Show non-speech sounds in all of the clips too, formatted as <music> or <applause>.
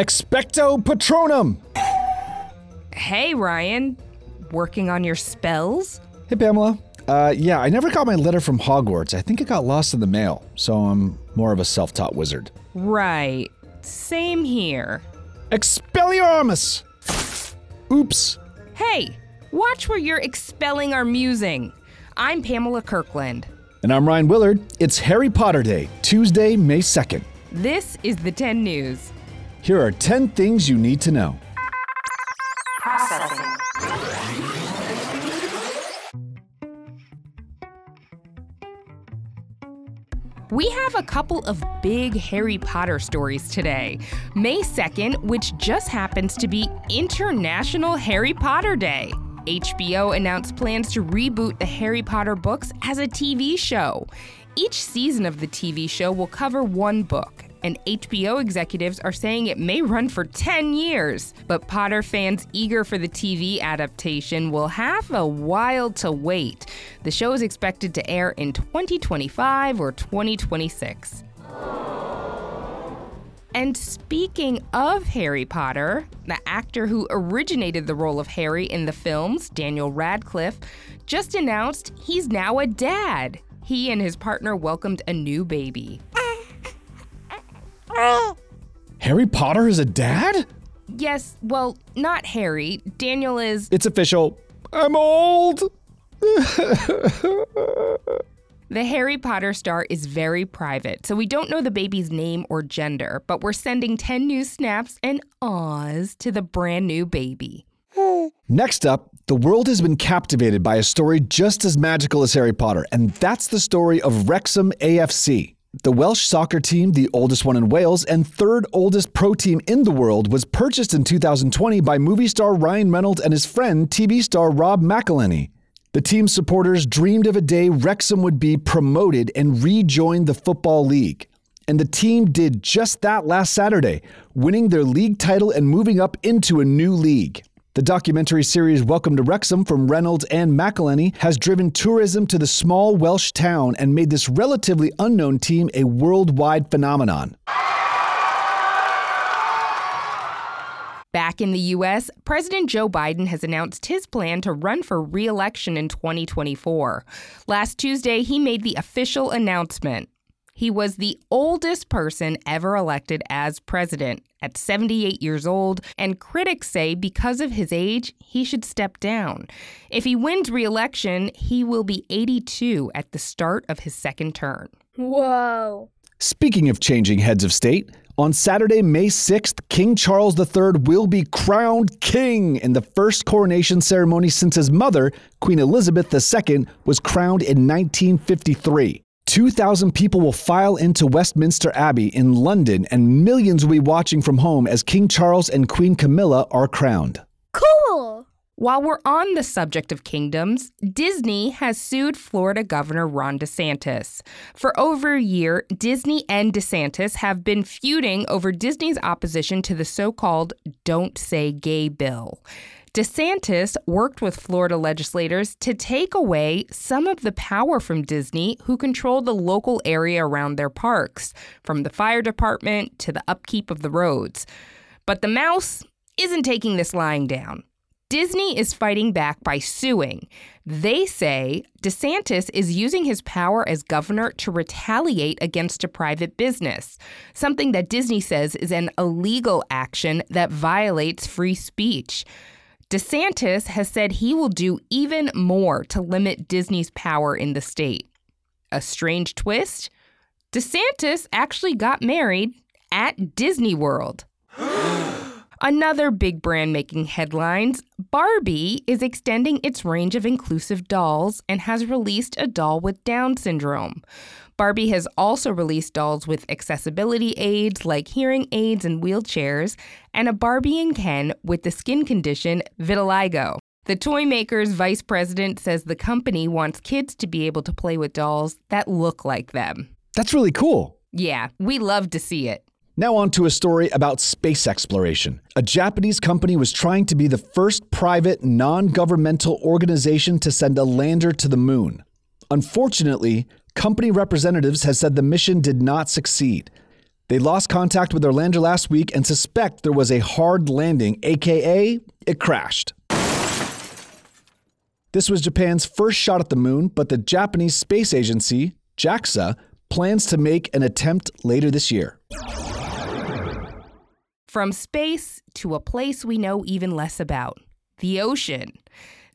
Expecto Patronum! Hey, Ryan. Working on your spells? Hey, Pamela. Uh, yeah, I never got my letter from Hogwarts. I think it got lost in the mail, so I'm more of a self taught wizard. Right. Same here. Expelliarmus! Oops. Hey, watch where you're expelling our musing. I'm Pamela Kirkland. And I'm Ryan Willard. It's Harry Potter Day, Tuesday, May 2nd. This is the 10 News. Here are 10 things you need to know. Processing. We have a couple of big Harry Potter stories today. May 2nd, which just happens to be International Harry Potter Day. HBO announced plans to reboot the Harry Potter books as a TV show. Each season of the TV show will cover one book, and HBO executives are saying it may run for 10 years. But Potter fans eager for the TV adaptation will have a while to wait. The show is expected to air in 2025 or 2026. And speaking of Harry Potter, the actor who originated the role of Harry in the films, Daniel Radcliffe, just announced he's now a dad. He and his partner welcomed a new baby. Harry Potter is a dad? Yes, well, not Harry. Daniel is. It's official. I'm old. The Harry Potter star is very private, so we don't know the baby's name or gender, but we're sending 10 new snaps and awes to the brand new baby. Next up, the world has been captivated by a story just as magical as Harry Potter, and that's the story of Wrexham AFC. The Welsh soccer team, the oldest one in Wales and third oldest pro team in the world, was purchased in 2020 by movie star Ryan Reynolds and his friend, TV star Rob McElhenney. The team's supporters dreamed of a day Wrexham would be promoted and rejoin the Football League. And the team did just that last Saturday, winning their league title and moving up into a new league. The documentary series Welcome to Wrexham from Reynolds and McElhenney has driven tourism to the small Welsh town and made this relatively unknown team a worldwide phenomenon. Back in the U.S., President Joe Biden has announced his plan to run for re election in 2024. Last Tuesday, he made the official announcement. He was the oldest person ever elected as president at 78 years old, and critics say because of his age, he should step down. If he wins re election, he will be 82 at the start of his second term. Whoa. Speaking of changing heads of state, on Saturday, May 6th, King Charles III will be crowned king in the first coronation ceremony since his mother, Queen Elizabeth II, was crowned in 1953. 2,000 people will file into Westminster Abbey in London, and millions will be watching from home as King Charles and Queen Camilla are crowned. Cool. While we're on the subject of kingdoms, Disney has sued Florida Governor Ron DeSantis. For over a year, Disney and DeSantis have been feuding over Disney's opposition to the so called Don't Say Gay bill. DeSantis worked with Florida legislators to take away some of the power from Disney, who control the local area around their parks, from the fire department to the upkeep of the roads. But the mouse isn't taking this lying down. Disney is fighting back by suing. They say DeSantis is using his power as governor to retaliate against a private business, something that Disney says is an illegal action that violates free speech. DeSantis has said he will do even more to limit Disney's power in the state. A strange twist? DeSantis actually got married at Disney World. <gasps> Another big brand making headlines Barbie is extending its range of inclusive dolls and has released a doll with Down syndrome. Barbie has also released dolls with accessibility aids like hearing aids and wheelchairs, and a Barbie and Ken with the skin condition vitiligo. The toy maker's vice president says the company wants kids to be able to play with dolls that look like them. That's really cool. Yeah, we love to see it. Now, on to a story about space exploration. A Japanese company was trying to be the first private, non governmental organization to send a lander to the moon. Unfortunately, company representatives have said the mission did not succeed. They lost contact with their lander last week and suspect there was a hard landing, aka, it crashed. This was Japan's first shot at the moon, but the Japanese Space Agency, JAXA, plans to make an attempt later this year. From space to a place we know even less about the ocean.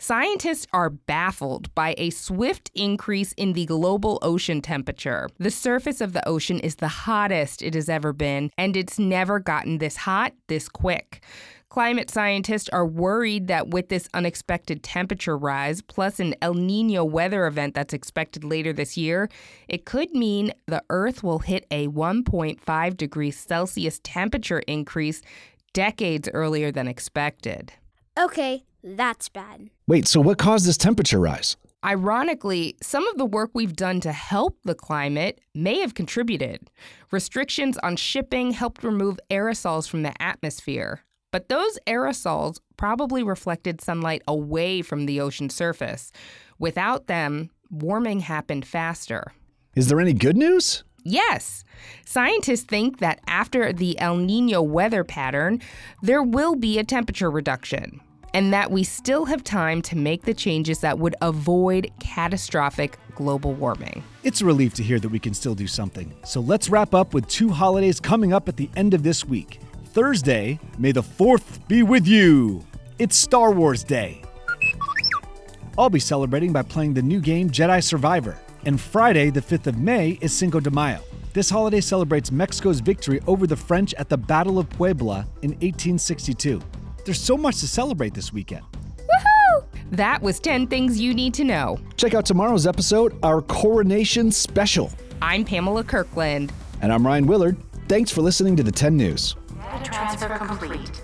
Scientists are baffled by a swift increase in the global ocean temperature. The surface of the ocean is the hottest it has ever been, and it's never gotten this hot this quick. Climate scientists are worried that with this unexpected temperature rise, plus an El Nino weather event that's expected later this year, it could mean the Earth will hit a 1.5 degrees Celsius temperature increase decades earlier than expected. Okay, that's bad. Wait, so what caused this temperature rise? Ironically, some of the work we've done to help the climate may have contributed. Restrictions on shipping helped remove aerosols from the atmosphere. But those aerosols probably reflected sunlight away from the ocean surface. Without them, warming happened faster. Is there any good news? Yes. Scientists think that after the El Nino weather pattern, there will be a temperature reduction, and that we still have time to make the changes that would avoid catastrophic global warming. It's a relief to hear that we can still do something. So let's wrap up with two holidays coming up at the end of this week. Thursday, May the 4th be with you. It's Star Wars Day. I'll be celebrating by playing the new game Jedi Survivor. And Friday, the 5th of May, is Cinco de Mayo. This holiday celebrates Mexico's victory over the French at the Battle of Puebla in 1862. There's so much to celebrate this weekend. Woohoo! That was 10 things you need to know. Check out tomorrow's episode, our Coronation Special. I'm Pamela Kirkland. And I'm Ryan Willard. Thanks for listening to the 10 News. Transfer complete.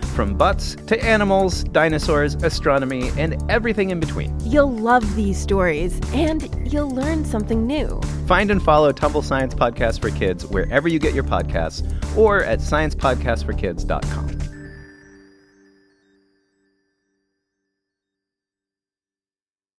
from butts to animals, dinosaurs, astronomy, and everything in between. You'll love these stories and you'll learn something new. Find and follow Tumble Science Podcast for Kids wherever you get your podcasts or at sciencepodcastforkids.com.